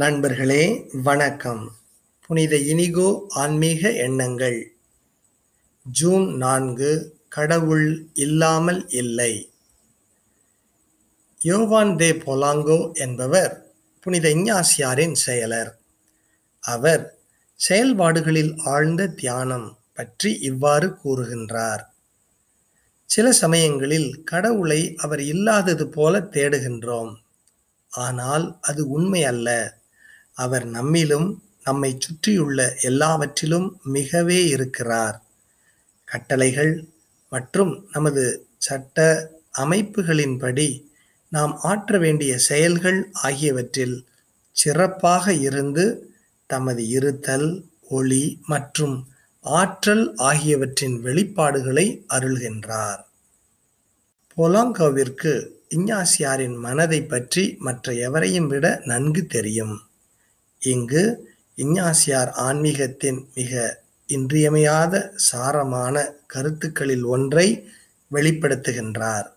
நண்பர்களே வணக்கம். புனித இனிகோ ஆன்மீக எண்ணங்கள். ஜூன் நான்கு கடவுள் இல்லாமல் இல்லை. யோவான் தே பொலாங்கோ என்பவர் புனித இஞ்ஞாசியாரின் செயலர். அவர் செயல்பாடுகளில் ஆழ்ந்த தியானம் பற்றி இவ்வாறு கூறுகின்றார். சில சமயங்களில் கடவுளை அவர் இல்லாதது போல தேடுகின்றோம். ஆனால் அது உண்மை அல்ல அவர் நம்மிலும் நம்மை சுற்றியுள்ள எல்லாவற்றிலும் மிகவே இருக்கிறார். கட்டளைகள் மற்றும் நமது சட்ட அமைப்புகளின்படி நாம் ஆற்ற வேண்டிய செயல்கள் ஆகியவற்றில் சிறப்பாக இருந்து தமது இருத்தல் ஒளி மற்றும் ஆற்றல் ஆகியவற்றின் வெளிப்பாடுகளை அருள்கின்றார். பொலாங்கோவிற்கு இஞ்ஞாசியாரின் மனதை பற்றி மற்ற எவரையும் விட நன்கு தெரியும். இங்கு இஞ்ஞாசியார் ஆன்மீகத்தின் மிக இன்றியமையாத சாரமான கருத்துக்களில் ஒன்றை வெளிப்படுத்துகின்றார்.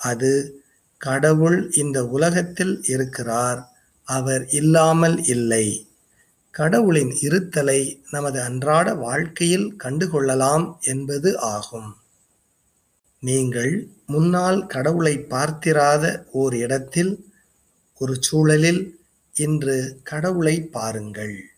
அது கடவுள் இந்த உலகத்தில் இருக்கிறார் அவர் இல்லாமல் இல்லை. கடவுளின் இருத்தலை நமது அன்றாட வாழ்க்கையில் கண்டுகொள்ளலாம் என்பது ஆகும். நீங்கள் முன்னால் கடவுளை பார்த்திராத ஓர் இடத்தில் ஒரு சூழலில் இன்று கடவுளை பாருங்கள்.